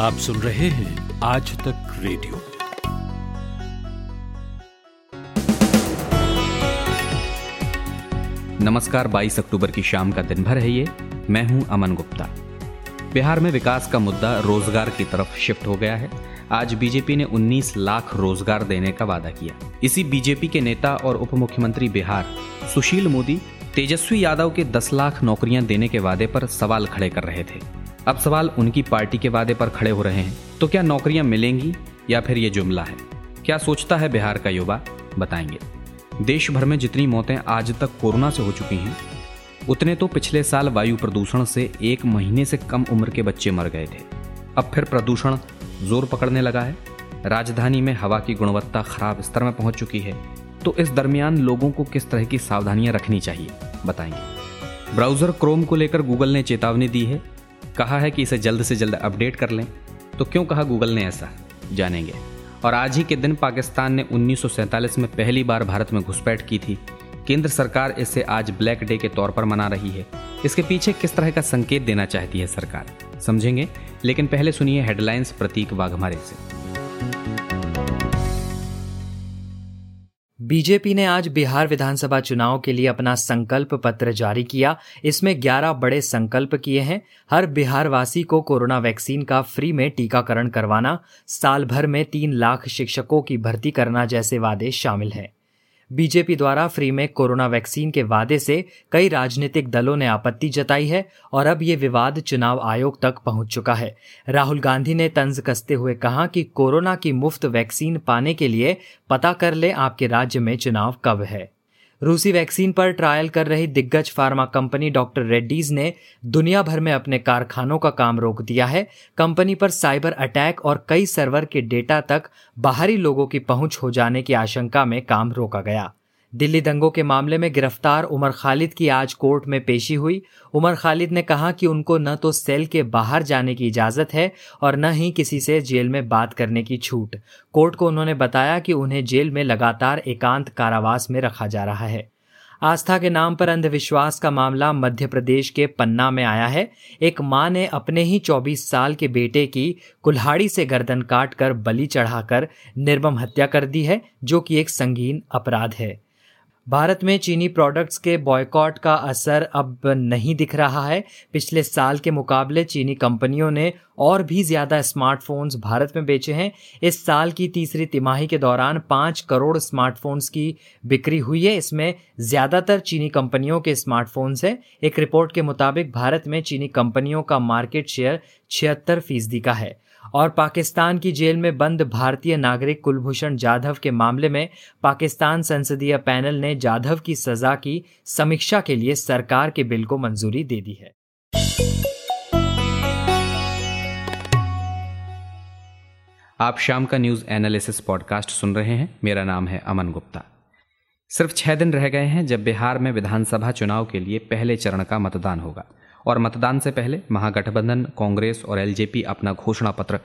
आप सुन रहे हैं आज तक रेडियो। नमस्कार 22 अक्टूबर की शाम का दिन भर है ये। मैं हूँ अमन गुप्ता। बिहार में विकास का मुद्दा रोज़गार की तरफ़ शिफ्ट हो गया है। आज बीजेपी ने 19 लाख रोज़गार देने का वादा किया। इसी बीजेपी के नेता और उप मुख्यमंत्री बिहार, सुशील मोदी तेजस्वी यादव के 10 लाख नौकरियाँ देने के वादे पर सवाल खड़े कर रहे थे। अब सवाल उनकी पार्टी के वादे पर खड़े हो रहे हैं। तो क्या नौकरियाँ मिलेंगी या फिर ये जुमला है? क्या सोचता है बिहार का युवा? बताएँगे। देश भर में जितनी मौतें आज तक कोरोना से हो चुकी हैं, उतने तो पिछले साल वायु प्रदूषण से एक महीने से कम उम्र के बच्चे मर गए थे। अब फिर प्रदूषण ज़ोर पकड़ने लगा है। राजधानी में हवा की गुणवत्ता खराब स्तर में पहुँच चुकी है। तो इस दरमियान लोगों को किस तरह की सावधानियाँ रखनी चाहिए? बताएँगे। ब्राउज़र क्रोम को लेकर गूगल ने चेतावनी दी है कहा है कि इसे जल्द से जल्द अपडेट कर लें तो क्यों कहा गूगल ने ऐसा? जानेंगे। और आज ही के दिन पाकिस्तान ने उन्नीस में पहली बार भारत में घुसपैठ की थी। केंद्र सरकार इसे आज ब्लैक डे के तौर पर मना रही है। इसके पीछे किस तरह का संकेत देना चाहती है सरकार? समझेंगे? लेकिन पहले सुनिए हेडलाइंस प्रतीक वाघमारे से। बीजेपी ने आज बिहार विधानसभा चुनाव के लिए अपना संकल्प पत्र जारी किया। इसमें 11 बड़े संकल्प किए हैं। हर बिहारवासी को कोरोना वैक्सीन का फ्री में टीकाकरण करवाना, साल भर में तीन लाख शिक्षकों की भर्ती करना जैसे वादे शामिल हैं। बीजेपी द्वारा फ्री में कोरोना वैक्सीन के वादे से कई राजनीतिक दलों ने आपत्ति जताई है और अब ये विवाद चुनाव आयोग तक पहुँच चुका है। राहुल गांधी ने तंज कसते हुए कहा कि कोरोना की मुफ़्त वैक्सीन पाने के लिए पता कर ले आपके राज्य में चुनाव कब है। रूसी वैक्सीन पर ट्रायल कर रही दिग्गज फार्मा कंपनी डॉक्टर रेड्डीज ने दुनिया भर में अपने कारखानों का काम रोक दिया है। कंपनी पर साइबर अटैक और कई सर्वर के डेटा तक बाहरी लोगों की पहुँच हो जाने की आशंका में काम रोका गया। दिल्ली दंगों के मामले में गिरफ़्तार उमर खालिद की आज कोर्ट में पेशी हुई। उमर खालिद ने कहा कि उनको न तो सेल के बाहर जाने की इजाज़त है और न ही किसी से जेल में बात करने की छूट। कोर्ट को उन्होंने बताया कि उन्हें जेल में लगातार एकांत कारावास में रखा जा रहा है। आस्था के नाम पर अंधविश्वास का मामला मध्य प्रदेश के पन्ना में आया है। एक माँ ने अपने ही 24 साल के बेटे की कुल्हाड़ी से गर्दन काट कर बलि चढ़ाकर निर्मम हत्या कर दी है, जो कि एक संगीन अपराध है। भारत में चीनी प्रोडक्ट्स के बॉयकॉट का असर अब नहीं दिख रहा है। पिछले साल के मुकाबले चीनी कंपनियों ने और भी ज़्यादा स्मार्टफोन्स भारत में बेचे हैं। इस साल की तीसरी तिमाही के दौरान पाँच करोड़ स्मार्टफोन्स की बिक्री हुई है। इसमें ज़्यादातर चीनी कंपनियों के स्मार्टफोन्स हैं। एक रिपोर्ट के मुताबिक भारत में चीनी कंपनियों का मार्केट शेयर छिहत्तर फ़ीसदी का है। और पाकिस्तान की जेल में बंद भारतीय नागरिक कुलभूषण जाधव के मामले में पाकिस्तान संसदीय पैनल ने जाधव की सजा की समीक्षा के लिए सरकार के बिल को मंजूरी दे दी है। आप शाम का न्यूज़ एनालिसिस पॉडकास्ट सुन रहे हैं। मेरा नाम है अमन गुप्ता। सिर्फ़ छह दिन रह गए हैं जब बिहार में विधानसभा चुनाव के लिए पहले चरण का मतदान होगा। और मतदान से पहले महागठबंधन, कांग्रेस और एलजेपी अपना घोषणा पत्र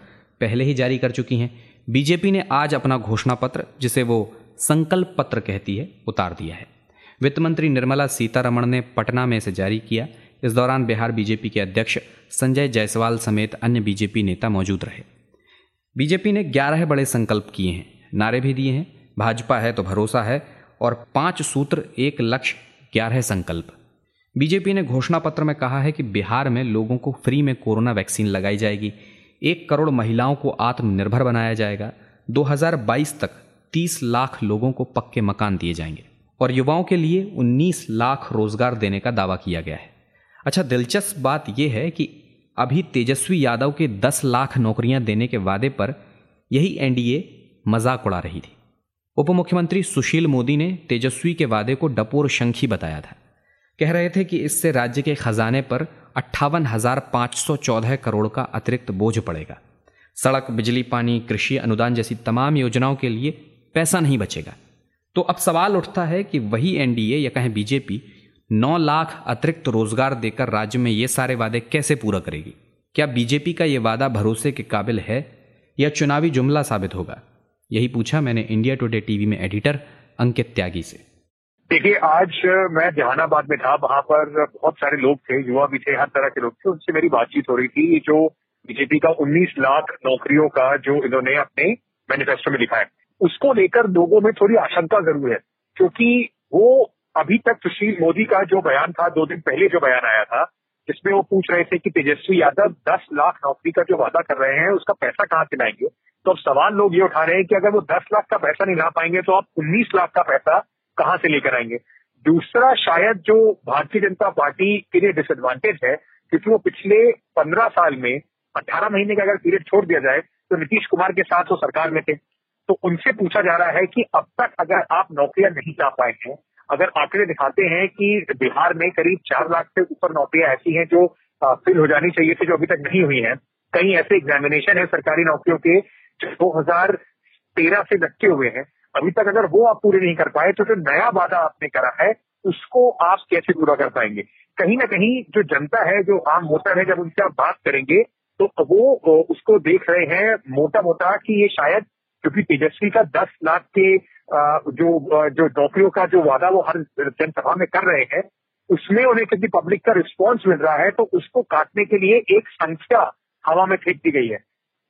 पहले ही जारी कर चुकी हैं। बीजेपी ने आज अपना घोषणा पत्र जिसे वो संकल्प पत्र कहती है, उतार दिया है। वित्त मंत्री निर्मला सीतारमण ने पटना में इसे जारी किया। इस दौरान बिहार बीजेपी के अध्यक्ष संजय जायसवाल समेत अन्य बीजेपी नेता मौजूद रहे। बीजेपी ने ग्यारह बड़े संकल्प किए हैं। नारे भी दिए हैं। भाजपा है तो भरोसा है। और पाँच सूत्र, एक लक्ष्य, ग्यारह संकल्प। बीजेपी ने घोषणा पत्र में कहा है कि बिहार में लोगों को फ्री में कोरोना वैक्सीन लगाई जाएगी। एक करोड़ महिलाओं को आत्मनिर्भर बनाया जाएगा। 2022 तक 30 लाख लोगों को पक्के मकान दिए जाएँगे और युवाओं के लिए 19 लाख रोज़गार देने का दावा किया गया है। अच्छा दिलचस्प बात यह है कि अभी तेजस्वी यादव के 10 लाख नौकरियाँ देने के वादे पर यही एनडीए मज़ाक उड़ा रही थी। उप मुख्यमंत्री सुशील मोदी ने तेजस्वी के वादे को डपोर शंखी बताया था। कह रहे थे कि इससे राज्य के खजाने पर अट्ठावन हज़ार पाँच सौ चौदह करोड़ का अतिरिक्त बोझ पड़ेगा। सड़क, बिजली, पानी, कृषि अनुदान जैसी तमाम योजनाओं के लिए पैसा नहीं बचेगा। तो अब सवाल उठता है कि वही एनडीए या कहें बीजेपी नौ लाख अतिरिक्त रोज़गार देकर राज्य में ये सारे वादे कैसे पूरा करेगी? क्या बीजेपी का ये वादा भरोसे के काबिल है या चुनावी जुमला साबित होगा? यही पूछा मैंने इंडिया टुडे टीवी में एडिटर अंकित त्यागी से। देखिए, आज मैं जहानाबाद में था, वहाँ पर बहुत सारे लोग थे, युवा भी थे, हर तरह के लोग थे, उनसे मेरी बातचीत हो रही थी जो बीजेपी का 19 लाख नौकरियों का जो इन्होंने अपने मैनिफेस्टो में लिखा है, उसको लेकर लोगों में थोड़ी आशंका ज़रूर है, क्योंकि वो अभी तक सुशील मोदी का जो बयान था, दो दिन पहले जो बयान आया था, जिसमें वो पूछ रहे थे कि तेजस्वी यादव दस लाख नौकरी का जो वादा कर रहे हैं, उसका पैसा कहाँ से लाएँगे? तो अब सवाल लोग ये उठा रहे हैं कि अगर वो दस लाख का पैसा नहीं ला पाएँगे तो आप उन्नीस लाख का पैसा कहाँ से लेकर आएँगे? दूसरा, शायद जो भारतीय जनता पार्टी के लिए डिसएडवांटेज है, क्योंकि वो पिछले पंद्रह साल में अट्ठारह महीने का अगर पीरियड छोड़ दिया जाए तो नीतीश कुमार के साथ वो सरकार में थे। तो उनसे पूछा जा रहा है कि अब तक अगर आप नौकरियाँ नहीं ला पाए हैं, अगर आंकड़े दिखाते हैं कि बिहार में करीब चार लाख से ऊपर नौकरियाँ ऐसी हैं जो फिल हो जानी चाहिए थी, जो अभी तक नहीं हुई हैं कई ऐसे एग्जामिनेशन है सरकारी नौकरियों के, जो दो हज़ार तेरह से लटके हुए हैं अभी तक अगर वो आप पूरे नहीं कर पाए तो जो नया वादा आपने करा है, उसको आप कैसे पूरा कर पाएँगे? कहीं ना कहीं जो जनता है, जो आम वोटर है, जब उनसे आप बात करेंगे तो वो उसको देख रहे हैं मोटा मोटा कि ये शायद क्योंकि तेजस्वी का दस लाख के जो जो नौकरियों का जो वादा वो हर जनसभा में कर रहे हैं, उसमें उन्हें क्योंकि पब्लिक का रिस्पॉन्स मिल रहा है तो उसको काटने के लिए एक संख्या हवा में फेंक दी गई है।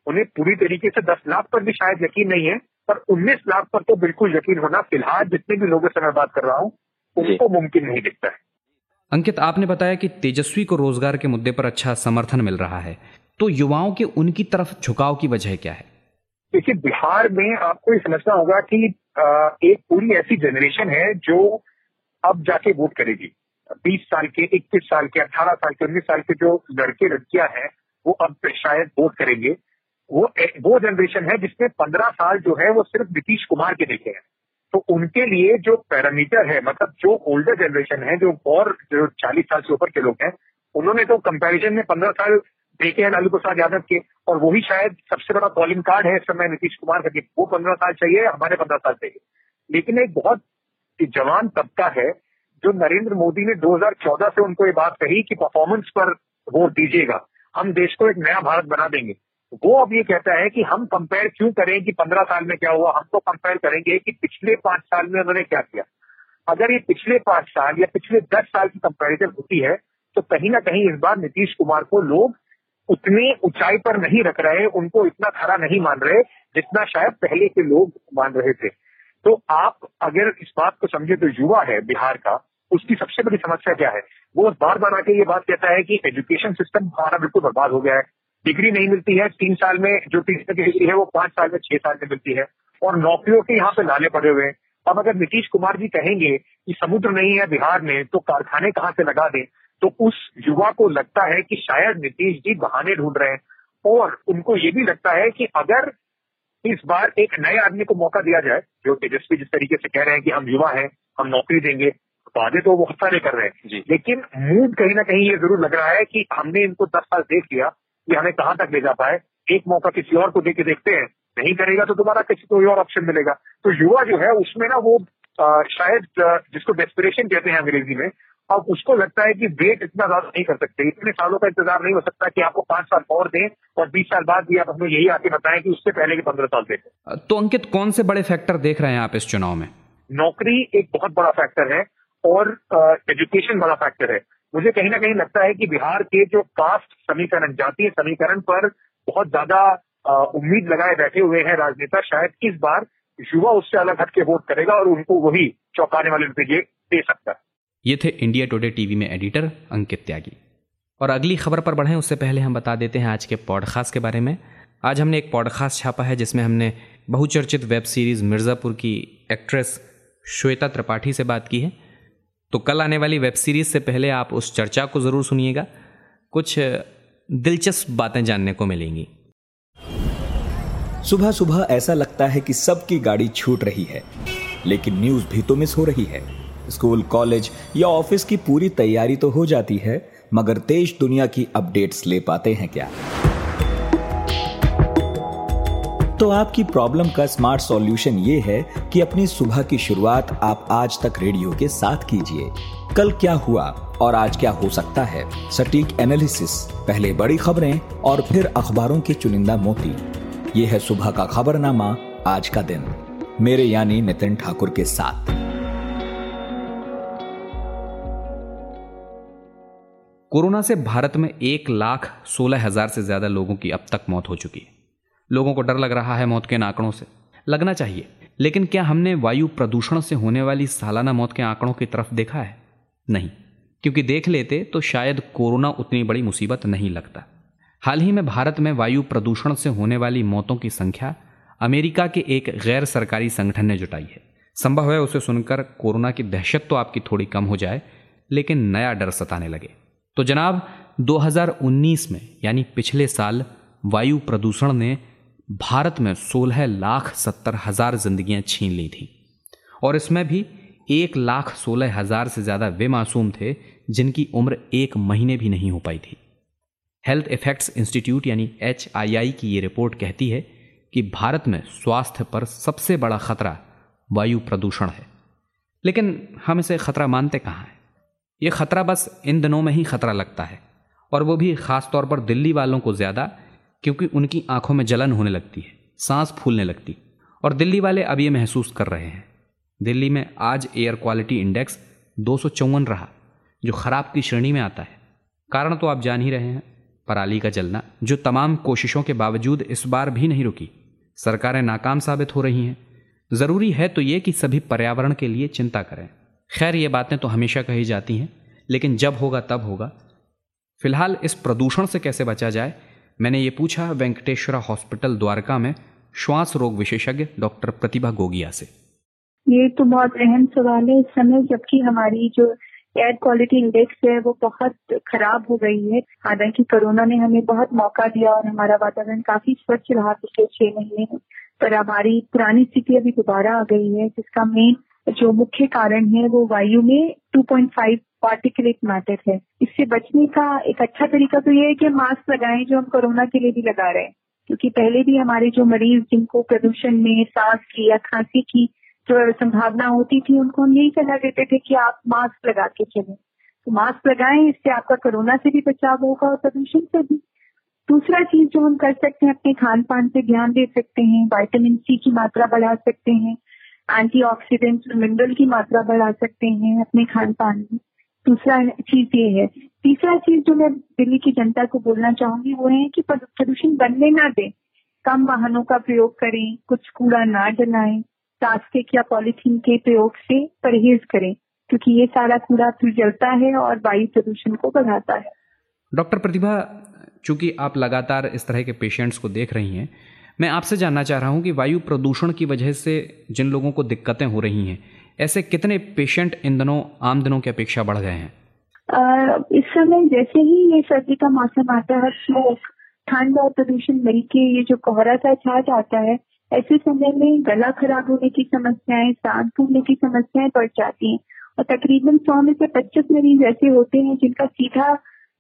उन्हें पूरी तरीके से दस लाख पर भी शायद यकीन नहीं है पर उन्नीस लाख पर तो बिल्कुल यकीन होना फ़िलहाल जितने भी लोगों से मैं बात कर रहा हूँ उनको मुमकिन नहीं दिखता है। अंकित आपने बताया कि तेजस्वी को रोज़गार के मुद्दे पर अच्छा समर्थन मिल रहा है। तो युवाओं के उनकी तरफ़ झुकाव की वजह क्या है? देखिए बिहार में आपको ये समझना होगा कि एक पूरी ऐसी जनरेशन है जो अब जाके वोट करेगी। बीस साल के इक्कीस साल के अठारह साल के उन्नीस साल के जो लड़के लड़कियाँ हैं वो अब शायद वोट करेंगे। वो वो जनरेशन है जिसमें पंद्रह साल जो है वो सिर्फ़ नीतीश कुमार के देखे हैं। तो उनके लिए जो पैरामीटर है मतलब जो ओल्डर जनरेशन है, जो और जो चालीस साल से ऊपर के लोग हैं, उन्होंने तो कंपैरिजन में पंद्रह साल देखे हैं, लालू प्रसाद यादव के। और वही शायद सबसे बड़ा कॉलिंग कार्ड है इस समय नीतीश कुमार का कि वो पंद्रह साल चाहिए, हमारे पंद्रह साल चाहिए। लेकिन एक बहुत जवान तबका है जो नरेंद्र मोदी ने 2014 से उनको ये बात कही कि परफॉर्मेंस पर वोट दीजिएगा। हम देश को एक नया भारत बना देंगे। वो अब ये कहता है कि हम कंपेयर क्यों करें कि पंद्रह साल में क्या हुआ? हम तो कंपेयर करेंगे कि पिछले पाँच साल में उन्होंने क्या किया। अगर ये पिछले पाँच साल या पिछले दस साल की कंपेरिजन होती है तो कहीं ना कहीं इस बार नीतीश कुमार को लोग उतनी ऊंचाई पर नहीं रख रहे, उनको इतना खरा नहीं मान रहे, जितना शायद पहले के लोग मान रहे थे। तो आप अगर इस बात को समझे तो युवा है बिहार का, उसकी सबसे बड़ी समस्या क्या है? वो बार बार आके ये बात कहता है कि एजुकेशन सिस्टम हमारा बिल्कुल बर्बाद हो गया है। डिग्री नहीं मिलती है तीन साल में जो टीचर की डिग्री है वो पाँच साल में छह साल में मिलती है। और नौकरियों के यहाँ पे लाले पड़े हुए हैं। अब अगर नीतीश कुमार जी कहेंगे कि समुद्र नहीं है बिहार में तो कारखाने कहाँ से लगा दें? तो उस युवा को लगता है कि शायद नीतीश जी बहाने ढूंढ रहे हैं। और उनको ये भी लगता है कि अगर इस बार एक नए आदमी को मौका दिया जाए जो तेजस्वी जिस तरीके से कह रहे हैं कि हम युवा हैं हम नौकरी देंगे वादे तो बहुत सारे कर रहे हैं। लेकिन मूड कहीं ना कहीं ये ज़रूर लग रहा है कि हमने इनको दस साल देख लिया कि हमें कहाँ तक ले जा पाए एक मौका किसी और को देके देखते हैं। नहीं करेगा तो दोबारा किसी को और ऑप्शन मिलेगा। तो युवा जो है उसमें ना वो आ, शायद जिसको डेस्पिरेशन कहते हैं अंग्रेज़ी में अब उसको लगता है कि वेट इतना ज़्यादा नहीं कर सकते। इतने सालों का इंतज़ार नहीं हो सकता कि आपको पाँच साल और दें और बीस साल बाद भी आप हमें यही आके बताएँ कि उससे पहले के पंद्रह साल दें। तो अंकित कौन से बड़े फैक्टर देख रहे हैं आप इस चुनाव में? नौकरी एक बहुत बड़ा फैक्टर है और एजुकेशन बड़ा फैक्टर है। मुझे कहीं ना कहीं लगता है कि बिहार के जो कास्ट समीकरण, जातीय समीकरण पर बहुत ज़्यादा उम्मीद लगाए बैठे हुए हैं राजनेता। शायद इस बार युवा उससे अलग हटके वोट करेगा और उनको वही चौंकाने वाले नतीजे दे सकता है। ये थे इंडिया टुडे टीवी में एडिटर अंकित त्यागी। और अगली खबर पर बढ़ें, उससे पहले हम बता देते हैं आज के पॉडकास्ट के बारे में। आज हमने एक पॉडकास्ट छापा है, जिसमें हमने बहुचर्चित वेब सीरीज़ मिर्ज़ापुर की एक्ट्रेस श्वेता त्रिपाठी से बात की है। तो कल आने वाली वेब सीरीज़ से पहले आप उस चर्चा को ज़रूर सुनिएगा। कुछ दिलचस्प बातें जानने को मिलेंगी। सुबह सुबह ऐसा लगता है कि सबकी गाड़ी छूट रही है, लेकिन न्यूज़ भी तो मिस हो रही है। स्कूल, कॉलेज या ऑफ़िस की पूरी तैयारी तो हो जाती है, मगर देश दुनिया की अपडेट्स ले पाते हैं क्या? तो आपकी प्रॉब्लम का स्मार्ट सॉल्यूशन ये है कि अपनी सुबह की शुरुआत आप आज तक रेडियो के साथ कीजिए। कल क्या हुआ और आज क्या हो सकता है? सटीक एनालिसिस पहले बड़ी खबरें और फिर अखबारों के चुनिंदा मोती। ये है सुबह का खबरनामा आज का दिन। मेरे यानी नितिन ठाकुर के साथ। कोरोना से भारत में एक लाख सोलह हज़ार से ज़्यादा लोगों की अब तक मौत हो चुकी है। लोगों को डर लग रहा है मौत के इन आंकड़ों से। लगना चाहिए। लेकिन क्या हमने वायु प्रदूषण से होने वाली सालाना मौत के आंकड़ों की तरफ़ देखा है? नहीं। क्योंकि देख लेते तो शायद कोरोना उतनी बड़ी मुसीबत नहीं लगता। हाल ही में भारत में वायु प्रदूषण से होने वाली मौतों की संख्या अमेरिका के एक गैर सरकारी संगठन ने जुटाई है। संभव है उसे सुनकर कोरोना की दहशत तो आपकी थोड़ी कम हो जाए, लेकिन नया डर सताने लगे। तो जनाब 2019 में, यानी पिछले साल, वायु प्रदूषण ने भारत में 16 लाख सत्तर हज़ार जिंदगियाँ छीन ली थी। और इसमें भी एक लाख सोलह हज़ार से ज़्यादा वे मासूम थे जिनकी उम्र एक महीने भी नहीं हो पाई थी। हेल्थ इफेक्ट्स इंस्टीट्यूट यानी एच की ये रिपोर्ट कहती है कि भारत में स्वास्थ्य पर सबसे बड़ा खतरा वायु प्रदूषण है। लेकिन हम इसे खतरा मानते कहाँ हैं? ये खतरा बस इन दिनों में ही खतरा लगता है। और वो भी खास तौर पर दिल्ली वालों को ज़्यादा क्योंकि उनकी आँखों में जलन होने लगती है, सांस फूलने लगती। और दिल्ली वाले अब ये महसूस कर रहे हैं। दिल्ली में आज एयर क्वालिटी इंडेक्स दो सौ चौवन रहा, जो खराब की श्रेणी में आता है। कारण तो आप जान ही रहे हैं, पराली का जलना, जो तमाम कोशिशों के बावजूद इस बार भी नहीं रुकी। सरकारें नाकाम साबित हो रही हैं। ज़रूरी है तो ये कि सभी पर्यावरण के लिए चिंता करें। खैर, ये बातें तो हमेशा कही जाती हैं, लेकिन जब होगा तब होगा। फ़िलहाल इस प्रदूषण से कैसे बचा जाए मैंने ये पूछा, वेंकटेश्वरा हॉस्पिटल द्वारका में श्वास रोग विशेषज्ञ डॉक्टर प्रतिभा गोगिया से। ये तो बहुत अहम सवाल है इस समय, जबकि हमारी जो एयर क्वालिटी इंडेक्स है, वो बहुत खराब हो गई है। हालाँकि कोरोना ने हमें बहुत मौका दिया और हमारा वातावरण काफ़ी स्वच्छ रहा पिछले छह महीने में। पर हमारी पुरानी स्थिति अभी दोबारा आ गई है, जिसका मेन जो मुख्य कारण है, वो वायु में 2.5 पार्टिकुलेट मैटर है। इससे बचने का एक अच्छा तरीका तो ये है कि मास्क लगाएँ जो हम कोरोना के लिए भी लगा रहे हैं। क्योंकि पहले भी हमारे जो मरीज़ जिनको प्रदूषण में सांस की या खांसी की जो संभावना होती थी, उनको हम यही सलाह देते थे कि आप मास्क लगा के चलें। तो मास्क लगाएँ, इससे आपका कोरोना से भी बचाव होगा और प्रदूषण से भी। दूसरा चीज़ जो हम कर सकते हैं, अपने खान पान पे ध्यान दे सकते हैं वाइटामिन सी की मात्रा बढ़ा सकते हैं एंटीऑक्सीडेंट मिनरल की मात्रा बढ़ा सकते हैं अपने खान पान में। दूसरा चीज़ ये है, तीसरा चीज़ जो मैं दिल्ली की जनता को बोलना चाहूँगी वो है कि प्रदूषण बनने ना दें, कम वाहनों का प्रयोग करें, कुछ कूड़ा ना जलाएँ, प्लास्टिक या पॉलिथीन के प्रयोग से परहेज करें, क्योंकि ये सारा कूड़ा फिर जलता है और वायु प्रदूषण को बढ़ाता है। डॉक्टर प्रतिभा, चूँकि आप लगातार इस तरह के पेशेंट्स को देख रही हैं, मैं आपसे जानना चाह रहा हूँ कि वायु प्रदूषण की वजह से जिन लोगों को दिक्कतें हो रही हैं ऐसे कितने पेशेंट इन दिनों, आम दिनों की अपेक्षा बढ़ गए हैं? इस समय जैसे ही ये सर्दी का मौसम आता है स्मोक ठंड और प्रदूषण मिलके ये जो कोहरा सा छा जाता है, ऐसे समय में गला खराब होने की समस्याएँ सांस फूलने की समस्याएँ बढ़ जाती हैं। और तकरीबन सौ में से पच्चीस मरीज़ ऐसे होते हैं जिनका सीधा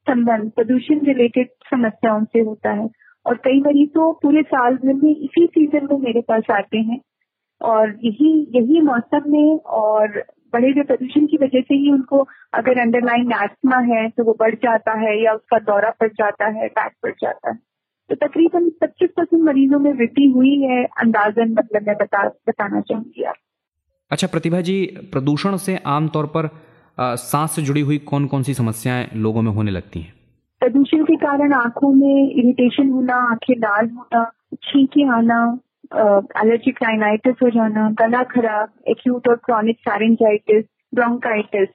संबंध प्रदूषण रिलेटेड समस्याओं से होता है। और कई मरीज़ तो पूरे साल में इसी सीज़न में मेरे पास आते हैं। और यही यही मौसम में और बढ़े हुए प्रदूषण की वजह से ही उनको अगर अंडरलाइन एस्थमा है तो वो बढ़ जाता है या उसका दौरा पड़ जाता है बैक पड़ जाता है। तो तकरीबन पच्चीस परसेंट मरीजों में वृद्धि हुई है अंदाजन मतलब मैं बता बताना चाहूँगी आप। अच्छा प्रतिभा जी प्रदूषण से आमतौर पर सांस से जुड़ी हुई कौन कौन सी समस्याएँ लोगों में होने लगती हैं? प्रदूषण के कारण आँखों में इरिटेशन होना आँखें लाल होना छींके आना एलर्जिक राइनाइटिस हो जाना, गला खराब एक्यूट और क्रॉनिक सैरेंजाइटिस ब्रोंकाइटिस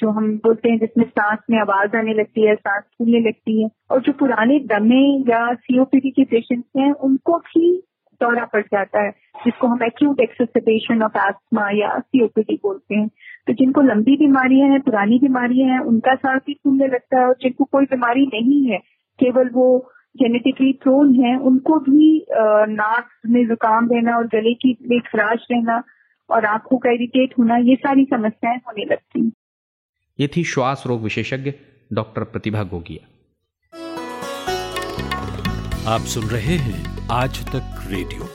जो हम बोलते हैं जिसमें सांस में आवाज़ आने लगती है, सांस फूलने लगती है, और जो पुराने दमे या सीओपीडी के पेशेंट्स हैं, उनको भी दौरा पड़ जाता है, जिसको हम एक्यूट एक्सेसिटेशन ऑफ़ एस्थमा या सीओपीडी बोलते हैं। तो जिनको लंबी बीमारियाँ हैं, पुरानी बीमारियाँ हैं, उनका सांस भी फूलने लगता है, और जिनको कोई बीमारी नहीं है, केवल वो जेनेटिकली प्रोन है उनको भी नाक में जुकाम रहना और गले की में खराश रहना और आँखों का इरिटेट होना ये सारी समस्याएँ होने लगती ये थी श्वास रोग विशेषज्ञ डॉक्टर प्रतिभा गोगिया। आप सुन रहे हैं आज तक रेडियो।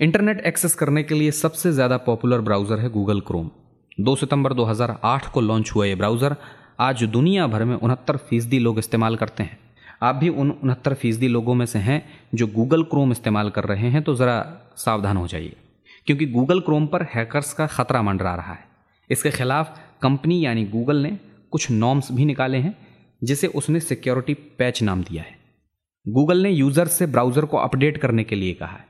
इंटरनेट एक्सेस करने के लिए सबसे ज़्यादा पॉपुलर ब्राउज़र है गूगल क्रोम। 2 सितंबर 2008 को लॉन्च हुआ यह ब्राउज़र आज दुनिया भर में उनहत्तर फ़ीसदी लोग इस्तेमाल करते हैं। आप भी उन उनहत्तर फ़ीसदी लोगों में से हैं जो गूगल क्रोम इस्तेमाल कर रहे हैं तो ज़रा सावधान हो जाइए। क्योंकि गूगल क्रोम पर हैकर्स का खतरा मंडरा रहा है। इसके खिलाफ कंपनी यानी गूगल ने कुछ नॉर्म्स भी निकाले हैं, जिसे उसने सिक्योरिटी पैच नाम दिया है। गूगल ने यूज़र से ब्राउज़र को अपडेट करने के लिए कहा है।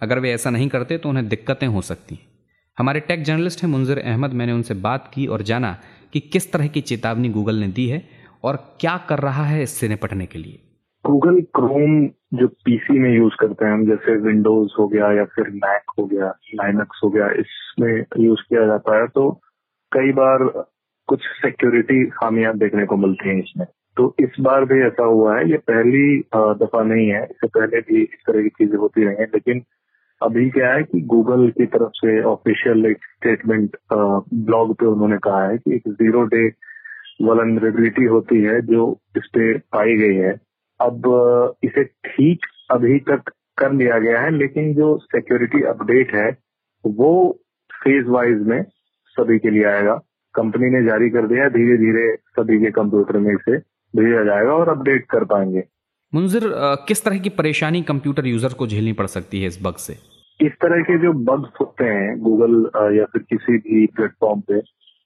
अगर वे ऐसा नहीं करते तो उन्हें दिक्कतें हो सकती हैं। हमारे टेक जर्नलिस्ट हैं मुंजिर अहमद, मैंने उनसे बात की और जाना कि किस तरह की चेतावनी गूगल ने दी है और क्या कर रहा है इससे निपटने के लिए? गूगल क्रोम जो पीसी में यूज़ करते हैं हम, जैसे विंडोज़ हो गया या फिर मैक हो गया लाइनक्स हो गया, इसमें यूज़ किया जाता है। तो कई बार कुछ सिक्योरिटी खामियाँ देखने को मिलती हैं इसमें। तो इस बार भी ऐसा हुआ है, ये पहली दफ़ा नहीं है, इससे पहले भी इस तरह की चीज़ें होती रही हैं, लेकिन अभी क्या है कि गूगल की तरफ़ से ऑफिशियल एक स्टेटमेंट ब्लॉग पे उन्होंने कहा है कि एक ज़ीरो डे वलनरेबिलिटी होती है जो इस पे पाई गई है। अब इसे ठीक अभी तक कर लिया गया है, लेकिन जो सिक्योरिटी अपडेट है, वो फ़ेज़ वाइज में सभी के लिए आएगा। कंपनी ने जारी कर दिया धीरे धीरे सभी के कंप्यूटर में इसे भेजा जाएगा और अपडेट कर पाएँगे। मुंजिर किस तरह की परेशानी कंप्यूटर यूज़र को झेलनी पड़ सकती है इस बग से? इस तरह के जो बग्स होते हैं गूगल या फिर किसी भी प्लेटफॉर्म पे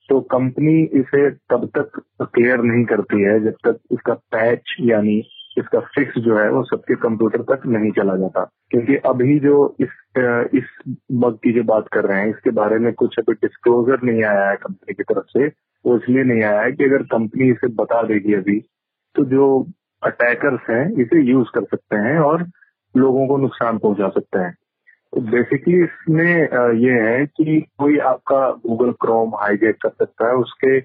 तो कंपनी इसे तब तक क्लियर नहीं करती है जब तक इसका पैच यानी इसका फिक्स जो है, वो सबके कंप्यूटर तक नहीं चला जाता। क्योंकि अभी जो इस इस बग की जो बात कर रहे हैं, इसके बारे में कुछ अभी डिस्क्लोजर नहीं आया है कंपनी की तरफ़ से। वो इसलिए नहीं आया है कि अगर कंपनी इसे बता देगी अभी तो जो अटैकर्स हैं, इसे यूज़ कर सकते हैं और लोगों को नुकसान पहुँचा सकते हैं। तो बेसिकली इसमें ये है कि कोई आपका गूगल क्रोम हाईजेक कर सकता है, उसके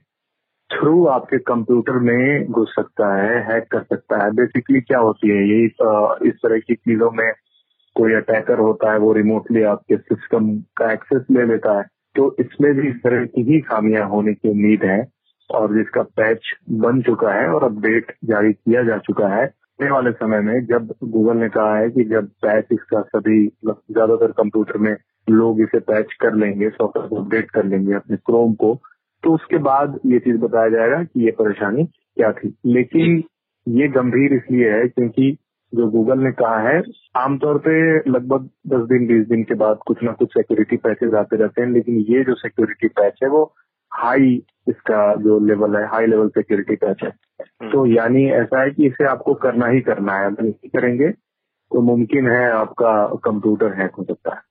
थ्रू आपके कंप्यूटर में घुस सकता है हैक कर सकता है। बेसिकली क्या होती है, ये इस तरह की चीज़ों में कोई अटैकर होता है, वो रिमोटली आपके सिस्टम का एक्सेस ले लेता है। तो इसमें भी इस तरह की ही खामियाँ होने की उम्मीद है, और जिसका पैच बन चुका है और अपडेट जारी किया जा चुका है। आने वाले समय में जब गूगल ने कहा है कि जब पैच इसका सभी ज़्यादातर कंप्यूटर में लोग इसे पैच कर लेंगे सॉफ्टवेयर को अपडेट कर लेंगे अपने क्रोम को तो उसके बाद ये चीज़ बताया जाएगा कि ये परेशानी क्या थी। लेकिन ये गंभीर इसलिए है क्योंकि जो गूगल ने कहा है, आमतौर पे लगभग 10 दिन 20 दिन के बाद कुछ ना कुछ सिक्योरिटी पैचेज आते रहते हैं, लेकिन ये जो सिक्योरिटी पैच है, वो हाई इसका जो लेवल है हाई लेवल सिक्योरिटी पैच है। हम्म। तो यानी ऐसा है कि इसे आपको करना ही करना है। अगर नहीं करेंगे तो मुमकिन है आपका कंप्यूटर हैक हो सकता है।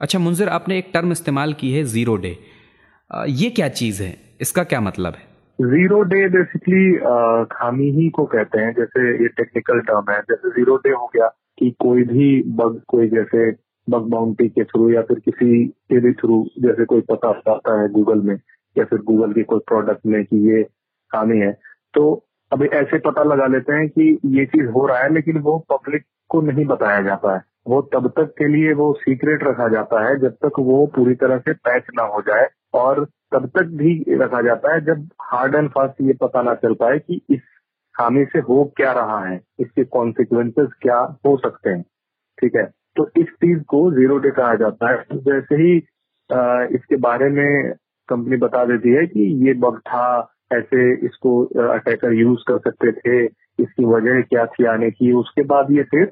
अच्छा मुंजिर आपने एक टर्म इस्तेमाल की है ज़ीरो डे ये क्या चीज़ है? इसका क्या मतलब है? ज़ीरो डे बेसिकली खामी ही को कहते हैं। जैसे ये टेक्निकल टर्म है। जैसे ज़ीरो डे हो गया कि कोई भी बग कोई जैसे बग बाउंड्री के थ्रू या फिर किसी के भी थ्रू जैसे कोई पता आता है गूगल में या फिर गूगल के कोई प्रोडक्ट में कि ये खामी है। तो अभी ऐसे पता लगा लेते हैं कि ये चीज़ हो रहा है, लेकिन वो पब्लिक को नहीं बताया जाता है। वो तब तक के लिए वो सीक्रेट रखा जाता है जब तक वो पूरी तरह से पैच ना हो जाए और तब तक भी रखा जाता है जब हार्ड एंड फास्ट ये पता ना चल पाए कि इस खामी से हो क्या रहा है, इसके कॉन्सिक्वेंसेस क्या हो सकते हैं। ठीक है? तो इस चीज़ को ज़ीरो डे कहा जाता है। जैसे ही इसके बारे में कंपनी बता देती है कि ये बग था, ऐसे इसको अटैकर यूज़ कर सकते थे, इसकी वजह क्या थी आने की, उसके बाद ये फिर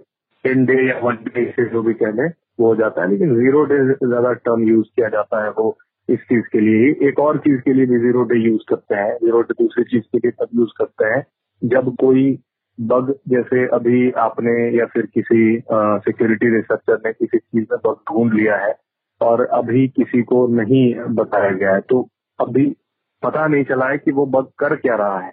टेन डे या वन डे से जो भी कह लें, वो हो जाता है। लेकिन ज़ीरो डे ज़्यादा टर्म यूज़ किया जाता है वो इस चीज़ के लिए। ही एक और चीज़ के लिए भी ज़ीरो डे यूज़ करते हैं। ज़ीरो डे दूसरी चीज़ के लिए तब यूज़ करते हैं, जब कोई बग, जैसे अभी आपने या फिर किसी सिक्योरिटी रिसर्चर ने किसी चीज़ में बग ढूंढ लिया है और अभी किसी को नहीं बताया गया है। तो अभी पता नहीं चला है कि वो बग कर क्या रहा है।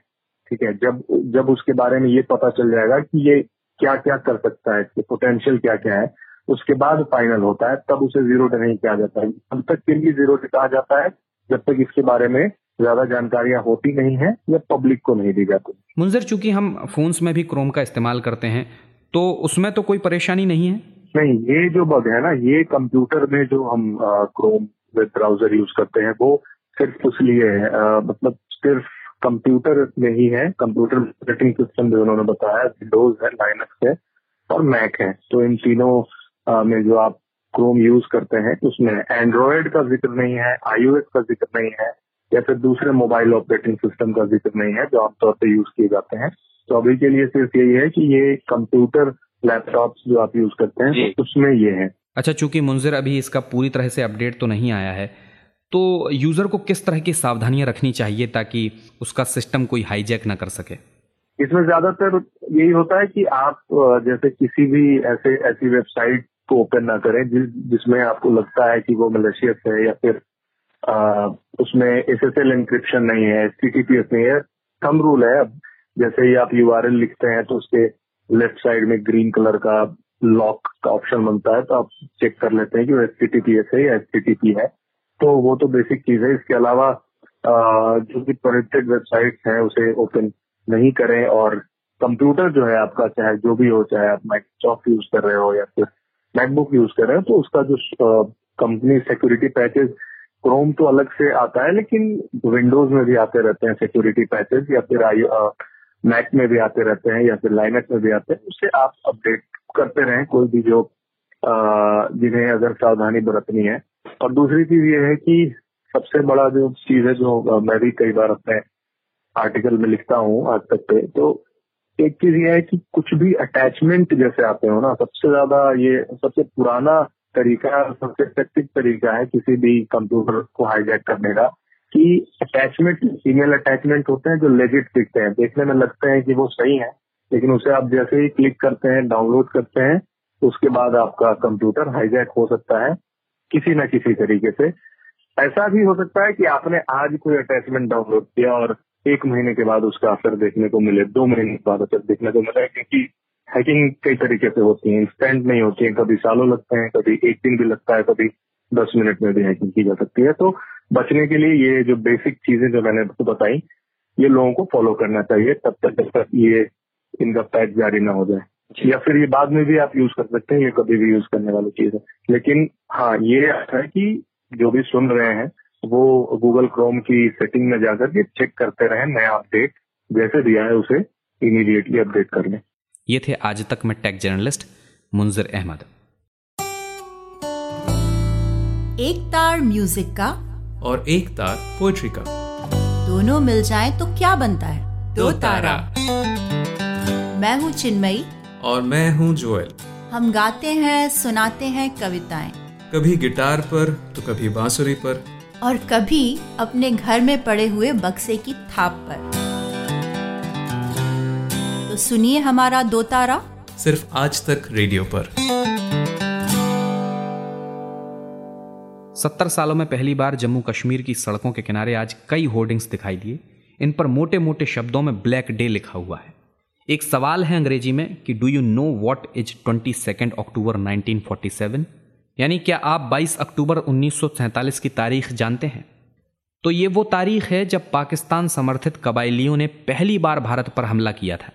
ठीक है, जब जब उसके बारे में ये पता चल जाएगा कि ये क्या क्या कर सकता है, इसके पोटेंशियल क्या क्या है, उसके बाद फाइनल होता है, तब उसे ज़ीरो डे नहीं किया जाता है। अब तक के लिए ज़ीरो डे कहा जाता है, जब तक इसके बारे में ज़्यादा जानकारियाँ होती नहीं है या पब्लिक को नहीं दी जाती। मुंजर, चूँकि हम फोन्स में भी क्रोम का इस्तेमाल करते हैं तो उसमें तो कोई परेशानी नहीं है? नहीं, ये जो बग है ना, ये कंप्यूटर में जो हम क्रोम वेब ब्राउज़र यूज़ करते हैं, वो सिर्फ़ उस लिए है मतलब सिर्फ़ कंप्यूटर में ही है। कंप्यूटर ऑपरेटिंग सिस्टम जो उन्होंने बताया विंडोज़ है लाइनक्स है और मैक है। तो इन तीनों में जो आप क्रोम यूज़ करते हैं, उसमें एंड्रॉयड का ज़िक्र नहीं है आईओएस का ज़िक्र नहीं है, या फिर दूसरे मोबाइल ऑपरेटिंग सिस्टम का ज़िक्र नहीं है, जो आमतौर पर यूज़ किए जाते हैं। तो अभी के लिए सिर्फ़ यही है कि ये कंप्यूटर लैपटॉप जो आप यूज़ करते हैं उसमें ये है। अच्छा चूँकि मुंजिर अभी इसका पूरी तरह से अपडेट तो नहीं आया है तो यूज़र को किस तरह की सावधानियाँ रखनी चाहिए ताकि उसका सिस्टम कोई हाईजैक ना कर सके? इसमें ज़्यादातर यही होता है कि आप जैसे किसी भी ऐसे ऐसी वेबसाइट को ओपन ना करें जिस जिसमें आपको लगता है कि वो मलेशियस है या फिर आ, उसमें एस एस एल इंक्रिप्शन नहीं है एस नहीं है थम रूल है। अब जैसे ही आप यूआरएल लिखते हैं तो उसके लेफ़्ट साइड में ग्रीन कलर का लॉक का ऑप्शन बनता है तो आप चेक कर लेते हैं कि वो एस है या एस है। तो वो तो बेसिक चीज़ है। इसके अलावा जो भी प्रोटेक्टेड वेबसाइट है, उसे ओपन नहीं करें और कंप्यूटर जो है आपका, चाहे जो भी हो, चाहे आप माइक्रोसॉफ्ट यूज़ कर रहे हो या फिर मैकबुक यूज़ कर रहे हो तो उसका जो कंपनी सिक्योरिटी पैचेज क्रोम तो अलग से आता है, लेकिन विंडोज़ में भी आते रहते हैं सिक्योरिटी पैचेज या फिर मैक में भी आते रहते हैं या फिर लाइनक्स में भी आते हैं, उससे आप अपडेट करते रहें कोई भी जो जिन्हें अगर सावधानी बरतनी है। और दूसरी चीज़ ये है कि सबसे बड़ा जो चीज़ है जो मैं भी कई बार अपने आर्टिकल में लिखता हूँ आज तक पे तो एक चीज़ ये है कि कुछ भी अटैचमेंट जैसे आते हो ना, सबसे ज़्यादा ये सबसे पुराना तरीका, सबसे इफ़ेक्टिव तरीका है किसी भी कंप्यूटर को हाईजैक करने का। कि अटैचमेंट फीमेल अटैचमेंट होते हैं जो लेजिट दिखते हैं। देखने में लगते हैं कि वो सही है, लेकिन उसे आप जैसे ही क्लिक करते हैं डाउनलोड करते हैं, उसके बाद आपका कंप्यूटर हाईजैक हो सकता है, किसी न किसी तरीके से। ऐसा भी हो सकता है कि आपने आज कोई अटैचमेंट डाउनलोड किया और एक महीने के बाद उसका असर देखने को मिले, दो महीने के बाद असर देखने को मिले, क्योंकि हैकिंग कई तरीके से होती है इंस्टेंट नहीं होती है, कभी सालों लगते हैं, कभी एक दिन भी लगता है, कभी दस मिनट में भी हैकिंग की जा सकती है। तो बचने के लिए ये जो बेसिक चीज़ें जो मैंने आपको बताई ये लोगों को फॉलो करना चाहिए तब तक जब तक ये इनका पैच जारी ना हो जाए। या फिर ये बाद में भी आप यूज़ कर सकते हैं ये कभी भी यूज़ करने वाली चीज़ है। लेकिन हाँ ये है कि जो भी सुन रहे हैं वो गूगल क्रोम की सेटिंग में जाकर के चेक करते रहे नया अपडेट जैसे दिया है उसे इमीडिएटली अपडेट कर लें। ये थे आज तक में टेक जर्नलिस्ट मुंजर अहमद। एक तार म्यूज़िक का और एक तार पोएट्री का। दोनों मिल जाए तो क्या बनता है? दो तारा। मैं हूँ चिन्मयी। और मैं हूँ जोएल। हम गाते हैं सुनाते हैं कविताएँ। कभी गिटार पर तो कभी बांसुरी पर। और कभी अपने घर में पड़े हुए बक्से की थाप पर। तो सुनिए हमारा दो तारा। सिर्फ़ आज तक रेडियो पर। सत्तर सालों में पहली बार जम्मू कश्मीर की सड़कों के किनारे आज कई होर्डिंग्स दिखाई दिए। इन पर मोटे मोटे शब्दों में ब्लैक डे लिखा हुआ है। एक सवाल है अंग्रेज़ी में कि do you know what is twenty second October 1947 यानी क्या आप 22 अक्टूबर उन्नीस की तारीख जानते हैं? तो ये वो तारीख है जब पाकिस्तान समर्थित कबाइलियों ने पहली बार भारत पर हमला किया था।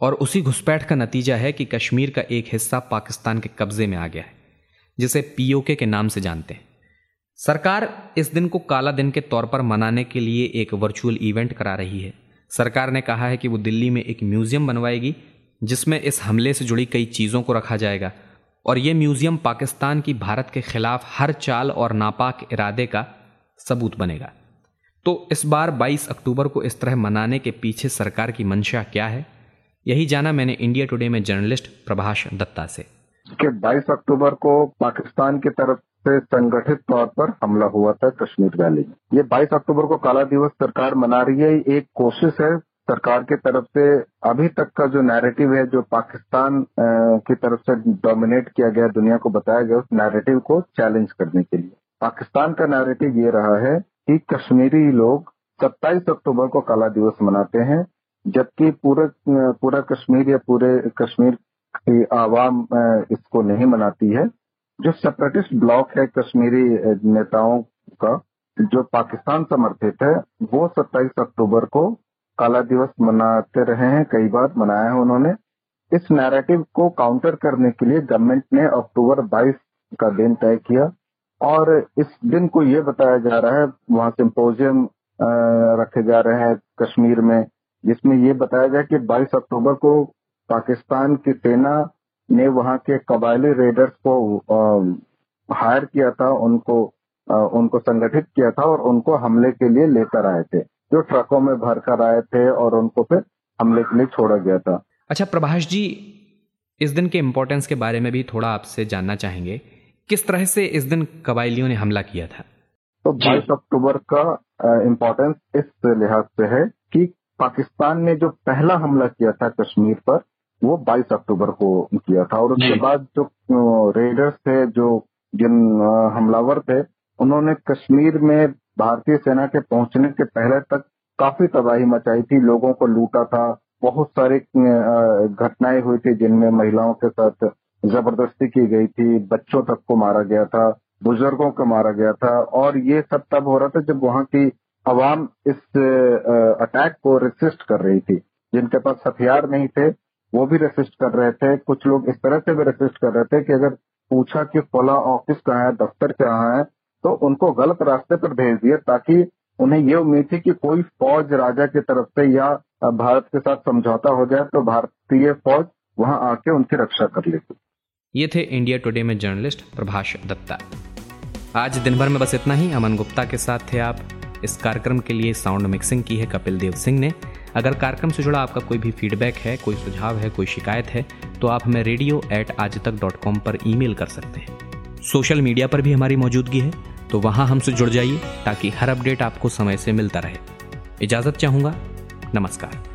और उसी घुसपैठ का नतीजा है कि कश्मीर का एक हिस्सा पाकिस्तान के कब्जे में आ गया है, जिसे पीओके के नाम से जानते हैं। सरकार इस दिन को काला दिन के तौर पर मनाने के लिए एक वर्चुअल इवेंट करा रही है। सरकार ने कहा है कि वो दिल्ली में एक म्यूज़ियम बनवाएगी, जिसमें इस हमले से जुड़ी कई चीज़ों को रखा जाएगा। और ये म्यूज़ियम पाकिस्तान की भारत के खिलाफ हर चाल और नापाक इरादे का सबूत बनेगा। तो इस बार 22 अक्टूबर को इस तरह मनाने के पीछे सरकार की मंशा क्या है? यही जाना मैंने इंडिया टुडे में जर्नलिस्ट प्रभाष दत्ता से। कि 22 अक्टूबर को पाकिस्तान की तरफ़ से संगठित तौर पर हमला हुआ था कश्मीर वैली। में ये 22 अक्टूबर को काला दिवस सरकार मना रही है। एक कोशिश है सरकार की तरफ़ से अभी तक का जो नैरेटिव है, जो पाकिस्तान की तरफ़ से डोमिनेट किया गया दुनिया को बताया गया, उस नैरेटिव को चैलेंज करने के लिए। पाकिस्तान का नैरेटिव ये रहा है कि कश्मीरी लोग 27 अक्टूबर को काला दिवस मनाते हैं, जबकि पूरे, पूरा कश्मीर या पूरे कश्मीर की आवाम इसको नहीं मनाती है। जो सेपरेटिस्ट ब्लॉक है कश्मीरी नेताओं का, जो पाकिस्तान समर्थित है, वो 27 अक्टूबर को काला दिवस मनाते रहे हैं, कई बार मनाया है उन्होंने। इस नैरेटिव को काउंटर करने के लिए गवर्नमेंट ने अक्टूबर 22 का दिन तय किया और इस दिन को ये बताया जा रहा है, वहाँ सिंपोजियम रखे जा रहे हैं कश्मीर में, जिसमें ये बताया गया कि 22 अक्टूबर को पाकिस्तान की सेना ने वहाँ के कबायली रेडर्स को हायर किया था उनको उनको संगठित किया था और उनको हमले के लिए लेकर आए थे। जो ट्रकों में भर कर आए थे और उनको फिर हमले के लिए छोड़ा गया था। अच्छा प्रभाष जी इस दिन के इम्पोर्टेंस के बारे में भी थोड़ा आपसे जानना चाहेंगे। किस तरह से इस दिन कबाइलियों ने हमला किया था? तो 22 अक्टूबर का इम्पोर्टेंस इस लिहाज से है कि पाकिस्तान ने जो पहला हमला किया था कश्मीर पर वो 22 अक्टूबर को किया था और उसके बाद जो रेडर्स थे जो जिन हमलावर थे उन्होंने कश्मीर में भारतीय सेना के पहुँचने के पहले तक काफ़ी तबाही मचाई थी लोगों को लूटा था बहुत सारी घटनाएँ हुई थी जिनमें महिलाओं के साथ ज़बरदस्ती की गई थी बच्चों तक को मारा गया था बुज़ुर्गों को मारा गया था और ये सब तब हो रहा था जब वहाँ की आवाम इस अटैक को रेसिस्ट कर रही थी जिनके पास हथियार नहीं थे वो भी रेसिस्ट कर रहे थे। कुछ लोग इस तरह से भी रेसिस्ट कर रहे थे कि अगर पूछा कि फला ऑफ़िस कहाँ है, दफ्तर कहाँ है तो उनको गलत रास्ते पर भेज दिया ताकि उन्हें ये उम्मीद थी कि कोई फौज राजा की तरफ़ से या भारत के साथ समझौता हो जाए तो भारतीय फौज वहाँ आके उनकी रक्षा कर लेती। ये थे इंडिया टुडे में जर्नलिस्ट प्रभाष दत्ता। आज दिन भर में बस इतना ही। अमन गुप्ता के साथ थे आप। इस कार्यक्रम के लिए साउंड मिक्सिंग की है कपिल देव सिंह ने। अगर कार्यक्रम से जुड़ा आपका कोई भी फीडबैक है, कोई सुझाव है, कोई शिकायत है तो आप हमें रेडियो एट आज तक डॉट कॉम पर ईमेल कर सकते हैं। सोशल मीडिया पर भी हमारी मौजूदगी है तो वहाँ हमसे जुड़ जाइए ताकि हर अपडेट आपको समय से मिलता रहे। इजाज़त चाहूँगा। नमस्कार।